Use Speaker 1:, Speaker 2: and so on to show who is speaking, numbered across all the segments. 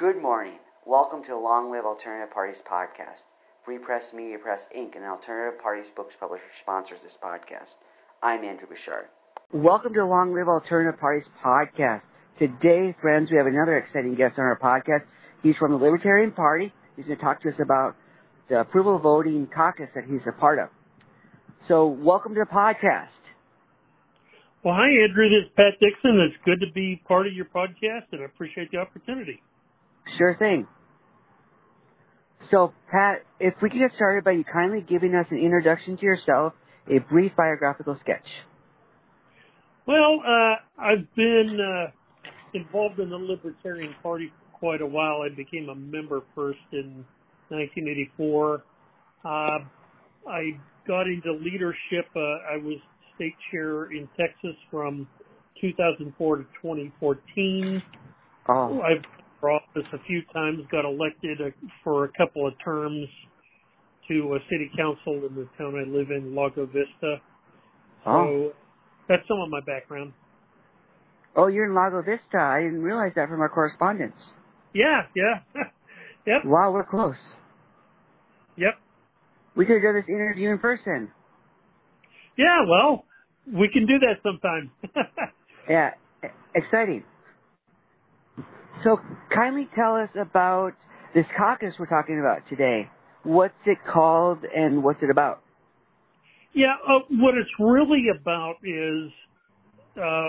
Speaker 1: Good morning. Welcome to the Long Live Alternative Parties podcast. Free Press Media Press Inc., an alternative parties books publisher, sponsors this podcast. I'm Andrew Bouchard. Welcome to the Long Live Alternative Parties podcast. Today, friends, we have another exciting guest on our podcast. He's from the Libertarian Party. He's going to talk to us about the approval voting caucus that he's a part of. So, welcome to the podcast.
Speaker 2: Well, hi, Andrew. This is Pat Dixon. It's good to be part of your podcast, and I appreciate the opportunity.
Speaker 1: Sure thing. So, Pat, if we could get started by you kindly giving us an introduction to yourself, a brief biographical sketch.
Speaker 2: Well, uh, I've been uh, involved in the Libertarian Party for quite a while. I became a member first in 1984. Uh, I got into leadership. Uh, I was state chair in Texas from 2004 to 2014. Oh. I've for office a few times, got elected uh, for a couple of terms to a city council in the town I live in, Lago Vista. Oh. So that's some of my background.
Speaker 1: Oh, you're in Lago Vista. I didn't realize that from our correspondence.
Speaker 2: Yeah, yeah. yep.
Speaker 1: Wow, we're close.
Speaker 2: Yep.
Speaker 1: We could done this interview in person.
Speaker 2: Yeah, well, we can do that sometime.
Speaker 1: yeah, exciting. So kindly tell us about this caucus we're talking about today. What's it called and what's it about?
Speaker 2: Yeah, uh, what it's really about is uh,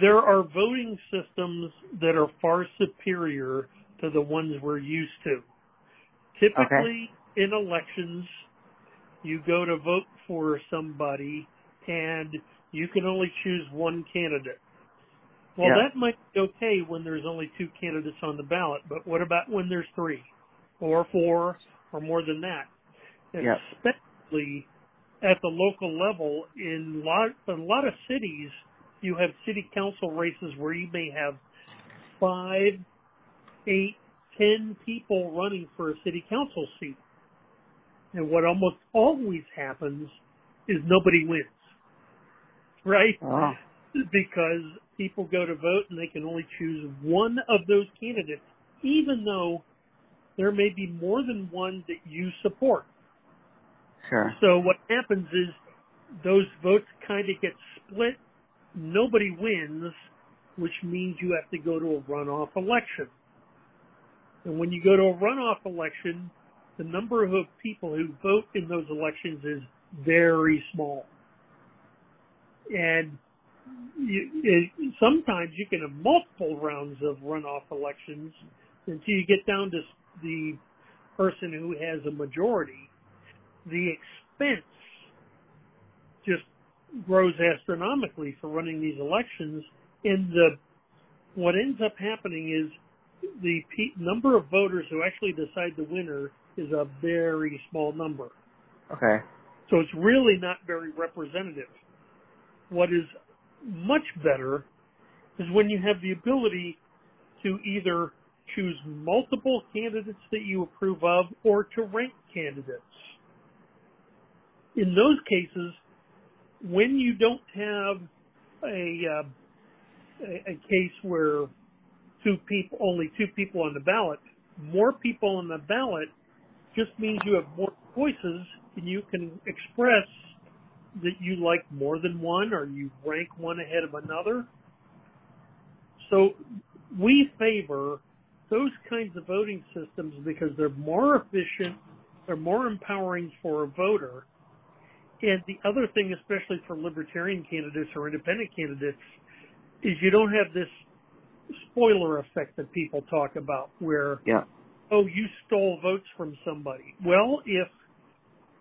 Speaker 2: there are voting systems that are far superior to the ones we're used to. Typically, okay. in elections, you go to vote for somebody and you can only choose one candidate. Well, yeah. that might be okay when there's only two candidates on the ballot, but what about when there's three or four or more than that?
Speaker 1: Yeah.
Speaker 2: Especially at the local level in lot, a lot of cities, you have city council races where you may have five, eight, ten people running for a city council seat. And what almost always happens is nobody wins. Right?
Speaker 1: Oh.
Speaker 2: Because people go to vote and they can only choose one of those candidates, even though there may be more than one that you support.
Speaker 1: Sure.
Speaker 2: So what happens is those votes kind of get split. Nobody wins, which means you have to go to a runoff election. And when you go to a runoff election, the number of people who vote in those elections is very small. And you, it, sometimes you can have multiple rounds of runoff elections until you get down to the person who has a majority. The expense just grows astronomically for running these elections, and the what ends up happening is the pe- number of voters who actually decide the winner is a very small number.
Speaker 1: Okay.
Speaker 2: So it's really not very representative. What is much better is when you have the ability to either choose multiple candidates that you approve of or to rank candidates. In those cases, when you don't have a, uh, a, a case where two people, only two people on the ballot, more people on the ballot just means you have more voices and you can express that you like more than one or you rank one ahead of another. So we favor those kinds of voting systems because they're more efficient, they're more empowering for a voter. And the other thing, especially for libertarian candidates or independent candidates, is you don't have this spoiler effect that people talk about where,
Speaker 1: yeah.
Speaker 2: oh, you stole votes from somebody. Well, if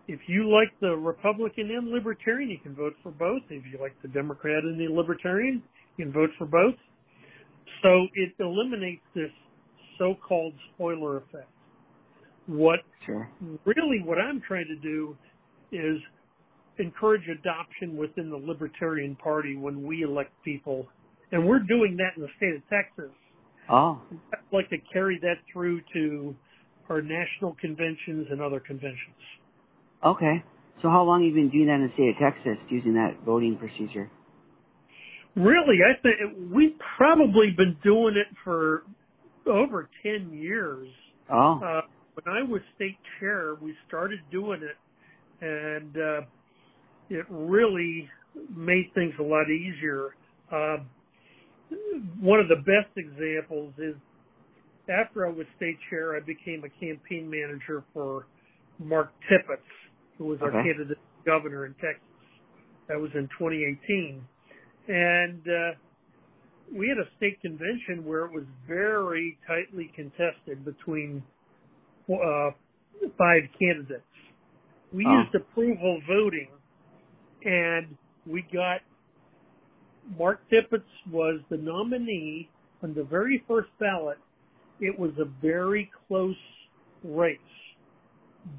Speaker 2: if you like the Republican and Libertarian, you can vote for both. If you like the Democrat and the Libertarian, you can vote for both. So it eliminates this so-called spoiler effect. What
Speaker 1: sure.
Speaker 2: really what I'm trying to do is encourage adoption within the Libertarian Party when we elect people, and we're doing that in the state of Texas.
Speaker 1: Oh,
Speaker 2: I'd like to carry that through to our national conventions and other conventions.
Speaker 1: Okay. So how long have you been doing that in the state of Texas, using that voting procedure?
Speaker 2: Really, I think we've probably been doing it for over 10 years.
Speaker 1: Oh.
Speaker 2: Uh, when I was state chair, we started doing it and, uh, it really made things a lot easier. Uh, one of the best examples is after I was state chair, I became a campaign manager for Mark Tippett, who was our
Speaker 1: Okay.
Speaker 2: candidate governor in Texas. That was in 2018. And, uh, we had a state convention where it was very tightly contested between, uh, five candidates. We
Speaker 1: Oh.
Speaker 2: used approval voting and we got Mark Tippett was the nominee on the very first ballot. It was a very close race,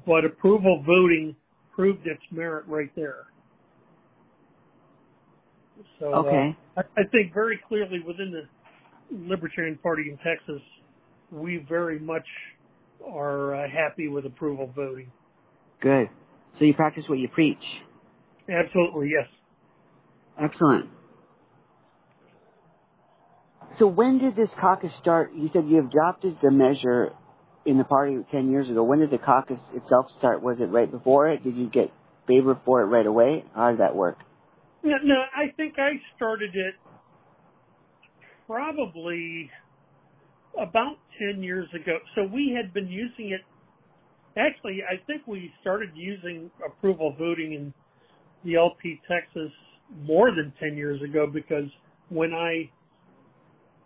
Speaker 2: but approval voting proved its merit right there. So uh, I, I think very clearly within the Libertarian Party in Texas, we very much are uh, happy with approval voting.
Speaker 1: Good. So you practice what you preach.
Speaker 2: Absolutely, yes.
Speaker 1: Excellent. So when did this caucus start? You said you adopted the measure in the party 10 years ago. When did the caucus itself start? Was it right before it? Did you get favor for it right away? How did that work?
Speaker 2: No, no, I think I started it probably about 10 years ago. So we had been using it. Actually, I think we started using approval voting in the LP Texas more than 10 years ago because when I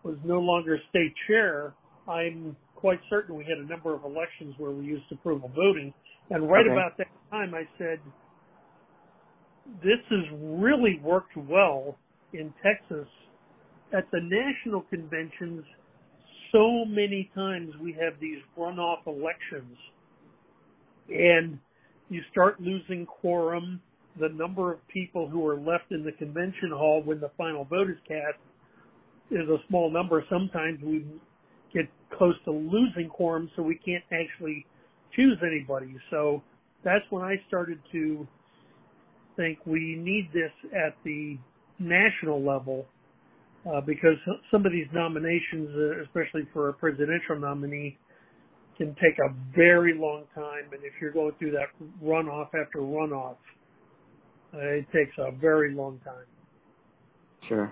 Speaker 2: was no longer state chair, I'm quite certain we had a number of elections where we used approval voting. And right
Speaker 1: Okay.
Speaker 2: about that time, I said, this has really worked well in Texas. At the national conventions, so many times we have these runoff elections and you start losing quorum. The number of people who are left in the convention hall when the final vote is cast is a small number. Sometimes we close to losing quorum so we can't actually choose anybody. So that's when I started to think we need this at the national level uh, because some of these nominations, uh, especially for a presidential nominee, can take a very long time. And if you're going through that runoff after runoff, uh, it takes a very long time.
Speaker 1: Sure.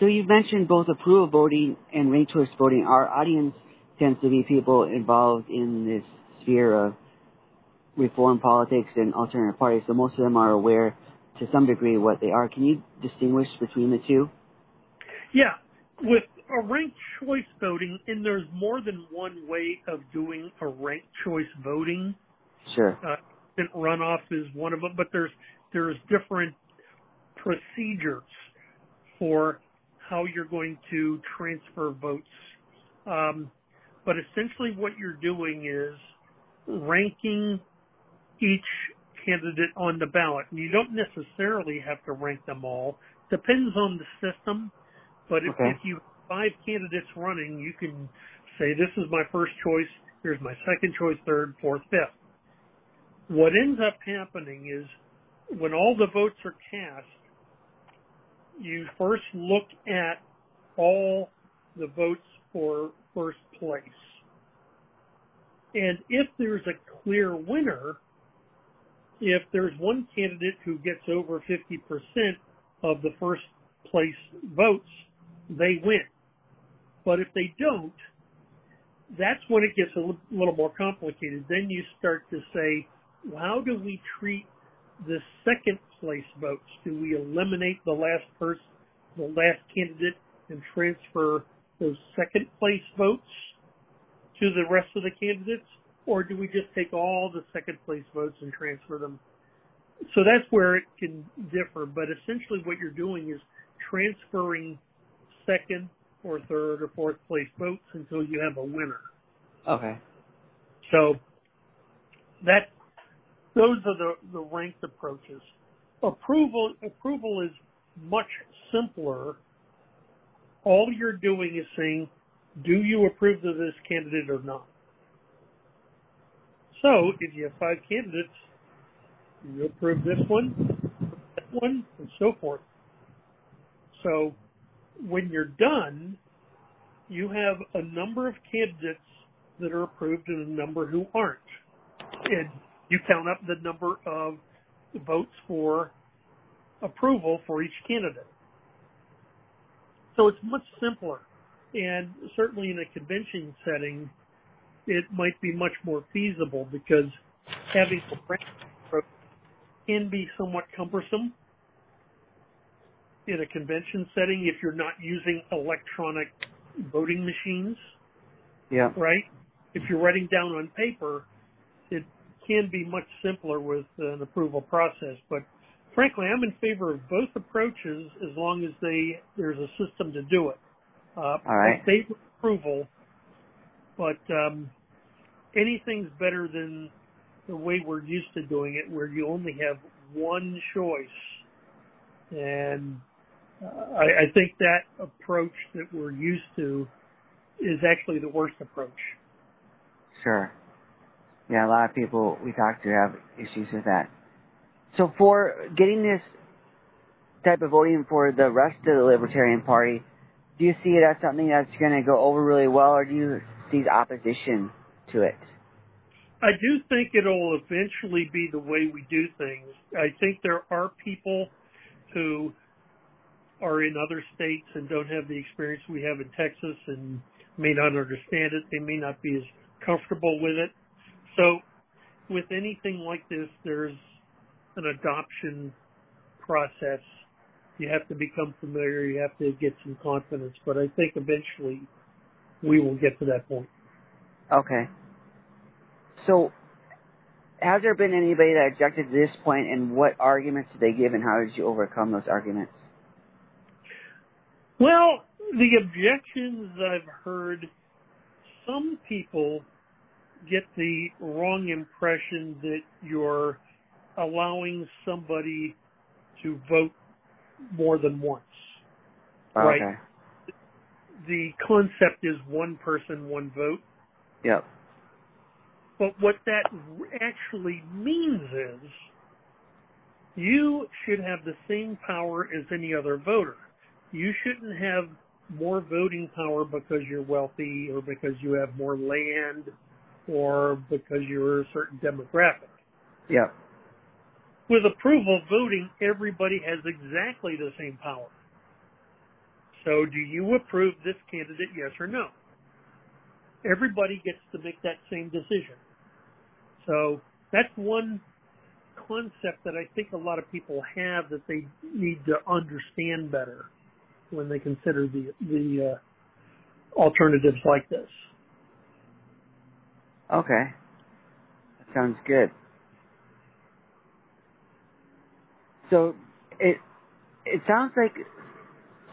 Speaker 1: So you mentioned both approval voting and ranked choice voting. Our audience tends to be people involved in this sphere of reform politics and alternative parties, so most of them are aware to some degree what they are. Can you distinguish between the two?
Speaker 2: Yeah, with a ranked choice voting, and there's more than one way of doing a ranked choice voting.
Speaker 1: Sure.
Speaker 2: Uh, runoff is one of them, but there's there's different procedures for how you're going to transfer votes. Um, but essentially, what you're doing is ranking each candidate on the ballot. And you don't necessarily have to rank them all. Depends on the system. But if,
Speaker 1: Okay.
Speaker 2: if you have five candidates running, you can say, this is my first choice, here's my second choice, third, fourth, fifth. What ends up happening is when all the votes are cast, you first look at all the votes for first place. And if there's a clear winner, if there's one candidate who gets over 50% of the first place votes, they win. But if they don't, that's when it gets a little more complicated. Then you start to say, how do we treat the second place votes? Do we eliminate the last person, the last candidate and transfer those second place votes to the rest of the candidates? Or do we just take all the second place votes and transfer them? So that's where it can differ, but essentially what you're doing is transferring second or third or fourth place votes until you have a winner.
Speaker 1: Okay.
Speaker 2: So that those are the, the ranked approaches. Approval approval is much simpler. All you're doing is saying, do you approve of this candidate or not? So if you have five candidates, you approve this one, that one, and so forth. So when you're done, you have a number of candidates that are approved and a number who aren't. And you count up the number of votes for approval for each candidate. So it's much simpler. And certainly in a convention setting, it might be much more feasible because having a print can be somewhat cumbersome in a convention setting if you're not using electronic voting machines.
Speaker 1: Yeah.
Speaker 2: Right? If you're writing down on paper, can be much simpler with an approval process. But frankly, I'm in favor of both approaches as long as they there's a system to do it.
Speaker 1: Uh, All right.
Speaker 2: Favor approval, but um, anything's better than the way we're used to doing it, where you only have one choice. And uh, I, I think that approach that we're used to is actually the worst approach.
Speaker 1: Sure. Yeah, a lot of people we talk to have issues with that. So for getting this type of voting for the rest of the Libertarian Party, do you see it as something that's going to go over really well, or do you see opposition to it?
Speaker 2: I do think it'll eventually be the way we do things. I think there are people who are in other states and don't have the experience we have in Texas and may not understand it. They may not be as comfortable with it. So with anything like this, there's an adoption process. You have to become familiar. You have to get some confidence. But I think eventually we will get to that point.
Speaker 1: Okay. So, has there been anybody that objected to this point, and what arguments did they give, and how did you overcome those arguments?
Speaker 2: Well, the objections I've heard, some people get the wrong impression that you're allowing somebody to vote more than once.
Speaker 1: Oh,
Speaker 2: right? The concept is one person, one vote.
Speaker 1: Yep.
Speaker 2: But what that actually means is you should have the same power as any other voter. You shouldn't have more voting power because you're wealthy or because you have more land or because you're a certain demographic.
Speaker 1: Yeah.
Speaker 2: With approval voting, everybody has exactly the same power. So do you approve this candidate, yes or no? Everybody gets to make that same decision. So that's one concept that I think a lot of people have that they need to understand better when they consider the the uh, alternatives like this.
Speaker 1: Okay, that sounds good. So it it sounds like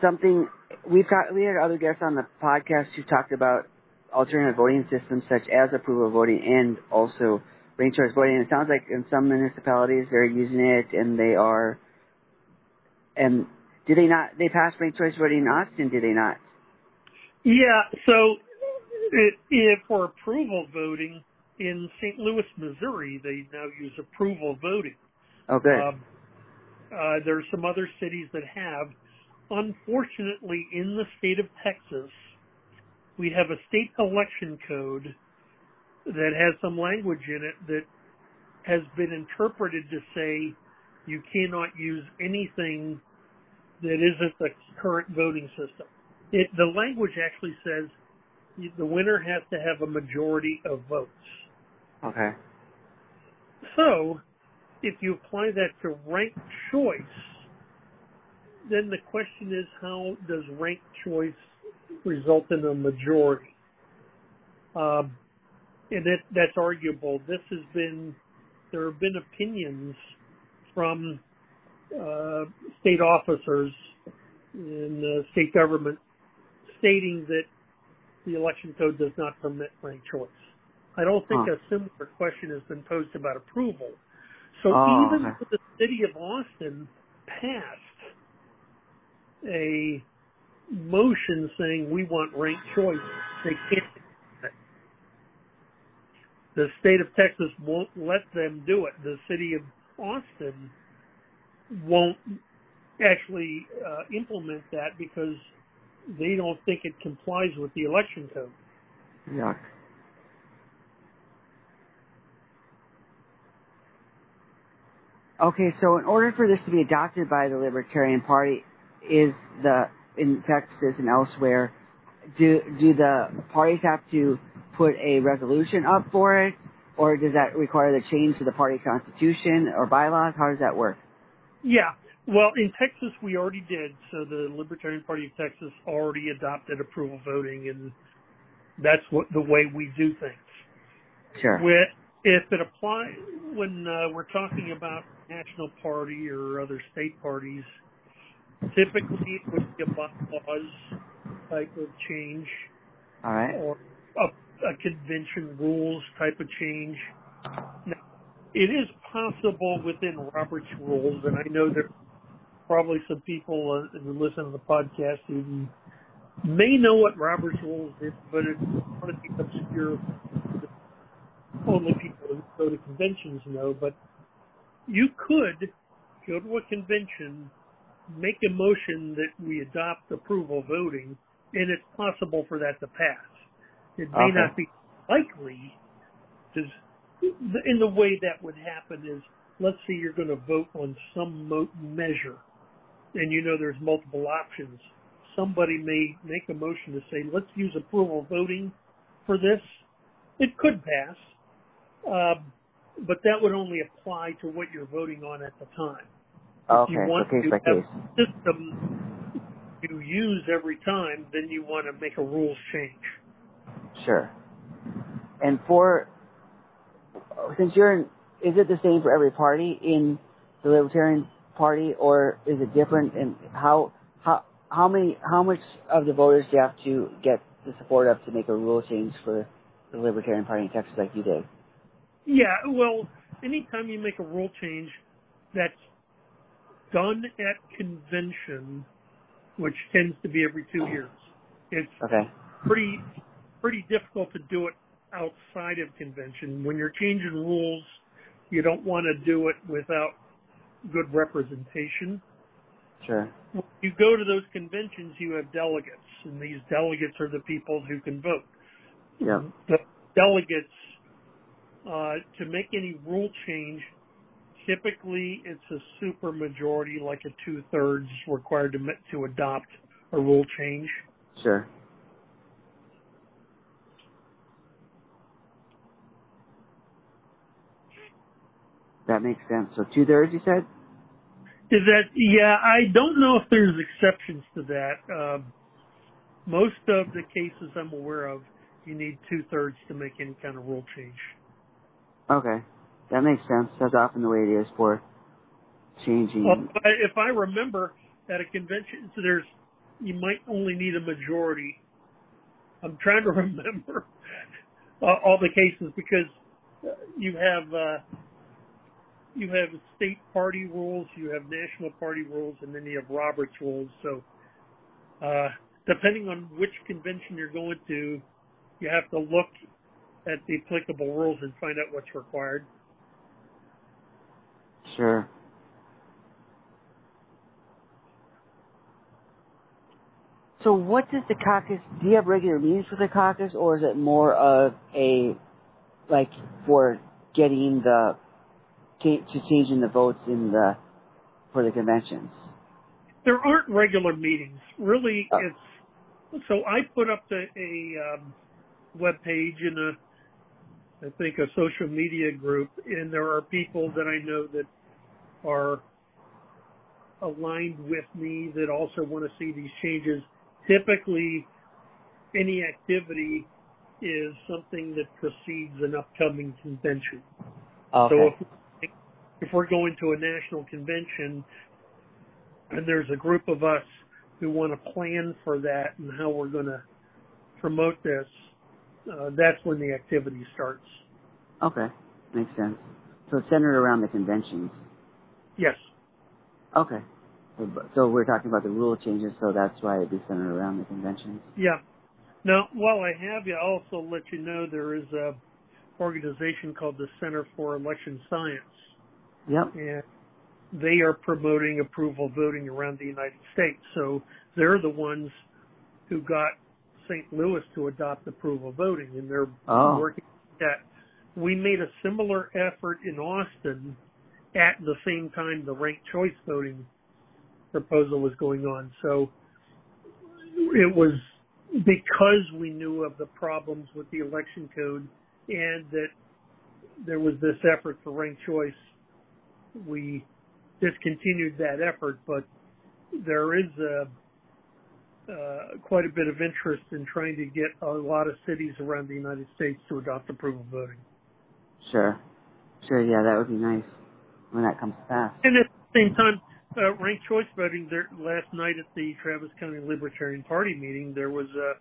Speaker 1: something we've got. We had other guests on the podcast who talked about alternative voting systems such as approval voting and also ranked choice voting. It sounds like in some municipalities they're using it and they are. And did they not? They passed ranked choice voting in Austin, did they not?
Speaker 2: Yeah. So it, for approval voting in St. Louis, Missouri, they now use approval voting.
Speaker 1: Good. Um,
Speaker 2: uh, there are some other cities that have. Unfortunately, in the state of Texas, we have a state election code that has some language in it that has been interpreted to say you cannot use anything that isn't the current voting system. It, the language actually says the winner has to have a majority of votes.
Speaker 1: Okay.
Speaker 2: So, if you apply that to ranked choice, then the question is how does ranked choice result in a majority? Um, and that, that's arguable. This has been, there have been opinions from uh, state officers in the state government stating that the election code does not permit ranked choice. I don't think huh. a similar question has been posed about approval. So
Speaker 1: oh,
Speaker 2: even
Speaker 1: okay.
Speaker 2: the city of Austin passed a motion saying we want ranked choice, they can't the state of Texas won't let them do it. The city of Austin won't actually uh, implement that because they don't think it complies with the election code.
Speaker 1: Yuck. Okay, so in order for this to be adopted by the Libertarian Party, is the in Texas and elsewhere, do do the parties have to put a resolution up for it, or does that require the change to the party constitution or bylaws? How does that work?
Speaker 2: Yeah, well, in Texas we already did. So the Libertarian Party of Texas already adopted approval voting, and that's what the way we do things.
Speaker 1: Sure.
Speaker 2: With, if it applies when uh, we're talking about national party or other state parties, typically it would be a bylaws type of change.
Speaker 1: All right.
Speaker 2: Or a, a convention rules type of change. Now, it is possible within Robert's rules, and I know there are probably some people uh, who listen to the podcast who may know what Robert's rules is, but it's one of the obscure only people who go to conventions know, but you could go to a convention, make a motion that we adopt approval voting, and it's possible for that to pass. It may
Speaker 1: Okay.
Speaker 2: not be likely, because in the way that would happen is, let's say you're going to vote on some mo- measure, and you know there's multiple options. Somebody may make a motion to say, let's use approval voting for this. It could pass, um, but that would only apply to what you're voting on at the time.
Speaker 1: Okay,
Speaker 2: if
Speaker 1: you
Speaker 2: want to have
Speaker 1: case.
Speaker 2: a system you use every time, then you want to make a rules change.
Speaker 1: Sure. And for since you're in, is it the same for every party in the Libertarian Party, or is it different? And how how how many how much of the voters do you have to get the support of to make a rule change for the Libertarian Party in Texas, like you did?
Speaker 2: Yeah, well, anytime you make a rule change that's done at convention, which tends to be every two years, it's
Speaker 1: Okay.
Speaker 2: pretty pretty difficult to do it outside of convention. When you're changing rules, you don't want to do it without good representation.
Speaker 1: Sure.
Speaker 2: When you go to those conventions, you have delegates, and these delegates are the people who can vote.
Speaker 1: Yeah.
Speaker 2: The delegates uh, to make any rule change, typically it's a super majority, like a two thirds, required to to adopt a rule change.
Speaker 1: Sure. That makes sense. So two thirds, you said?
Speaker 2: Is that yeah? I don't know if there's exceptions to that. Um, most of the cases I'm aware of, you need two thirds to make any kind of rule change.
Speaker 1: Okay. That makes sense. That's often the way it is for changing.
Speaker 2: Well, if I- if I remember, at a convention, so there's you might only need a majority. I'm trying to remember uh, all the cases because you have uh, you have state party rules, you have national party rules, and then you have Roberts rules. So uh, depending on which convention you're going to, you have to look at the applicable rules and find out what's required.
Speaker 1: Sure. So what does the caucus, do you have regular meetings with the caucus or is it more of a, like, for getting the, cha- to changing the votes in the, for the conventions?
Speaker 2: there aren't regular meetings. Really,
Speaker 1: Oh.
Speaker 2: it's so I put up the, a um, web page in a, I think a social media group, and there are people that I know that are aligned with me that also want to see these changes. Typically, any activity is something that precedes an upcoming convention.
Speaker 1: Okay.
Speaker 2: So if, if we're going to a national convention and there's a group of us who want to plan for that and how we're going to promote this, uh, that's when the activity starts.
Speaker 1: Okay. Makes sense. So it's centered around the conventions.
Speaker 2: Yes.
Speaker 1: Okay. So, so we're talking about the rule changes, so that's why it'd be centered around the conventions.
Speaker 2: Yeah. Now, while I have you, I'll also let you know there is a organization called the Center for Election Science,
Speaker 1: Yep.
Speaker 2: and they are promoting approval voting around the United States. So they're the ones who got St. Louis to adopt approval voting, and they're
Speaker 1: Oh.
Speaker 2: working that. We made a similar effort in Austin at the same time the ranked choice voting proposal was going on. So it was because we knew of the problems with the election code and that there was this effort for ranked choice, we discontinued that effort, but there is a, uh, quite a bit of interest in trying to get a lot of cities around the United States to adopt approval voting.
Speaker 1: Sure. Sure, yeah, that would be nice when that comes to pass.
Speaker 2: And at the same time, uh, ranked choice voting there last night at the Travis County Libertarian Party meeting, there was a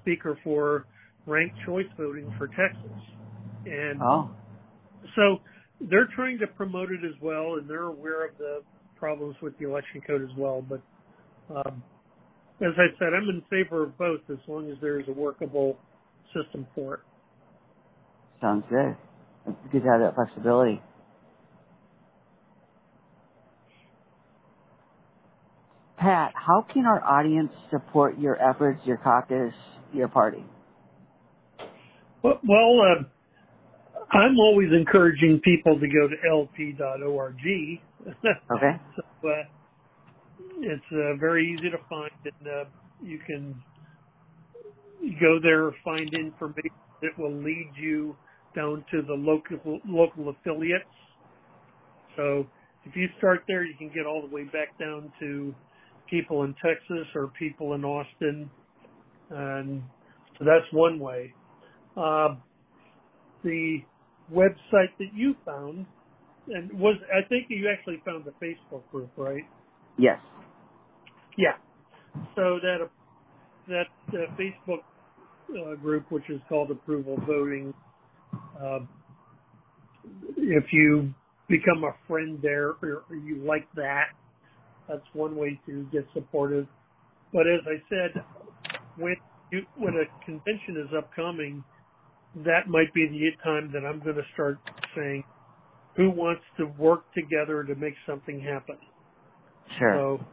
Speaker 2: speaker for ranked choice voting for Texas. And
Speaker 1: Oh.
Speaker 2: so they're trying to promote it as well, and they're aware of the problems with the election code as well. But um, as I said, I'm in favor of both as long as there is a workable system for it.
Speaker 1: Sounds good. It's good to have that flexibility. Pat, how can our audience support your efforts, your caucus, your party?
Speaker 2: Well, well uh, I'm always encouraging people to go to lp.org.
Speaker 1: Okay?
Speaker 2: so, uh, it's uh, very easy to find, and uh, you can go there, find information that will lead you down to the local local affiliates. So if you start there, you can get all the way back down to people in Texas or people in Austin, and so that's one way. Uh, the website that you found, and was I think you actually found the Facebook group, right?
Speaker 1: Yes.
Speaker 2: Yeah. So that that uh, Facebook uh, group, which is called Approval Voting, uh, if you become a friend there or you like that, that's one way to get supportive. But as I said, when you, when a convention is upcoming, that might be the time that I'm going to start saying who wants to work together to make something happen.
Speaker 1: Sure.
Speaker 2: So,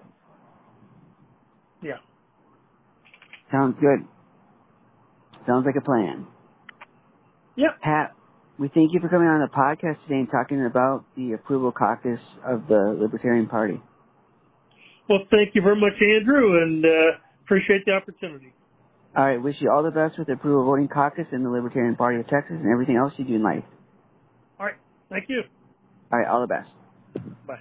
Speaker 2: yeah.
Speaker 1: Sounds good. Sounds like a plan.
Speaker 2: Yep.
Speaker 1: Pat, we thank you for coming on the podcast today and talking about the approval caucus of the Libertarian Party.
Speaker 2: Well, thank you very much, Andrew, and uh, appreciate the opportunity.
Speaker 1: All right, wish you all the best with the approval voting caucus and the Libertarian Party of Texas and everything else you do in life.
Speaker 2: All right. Thank you.
Speaker 1: All right, all the best.
Speaker 2: Bye.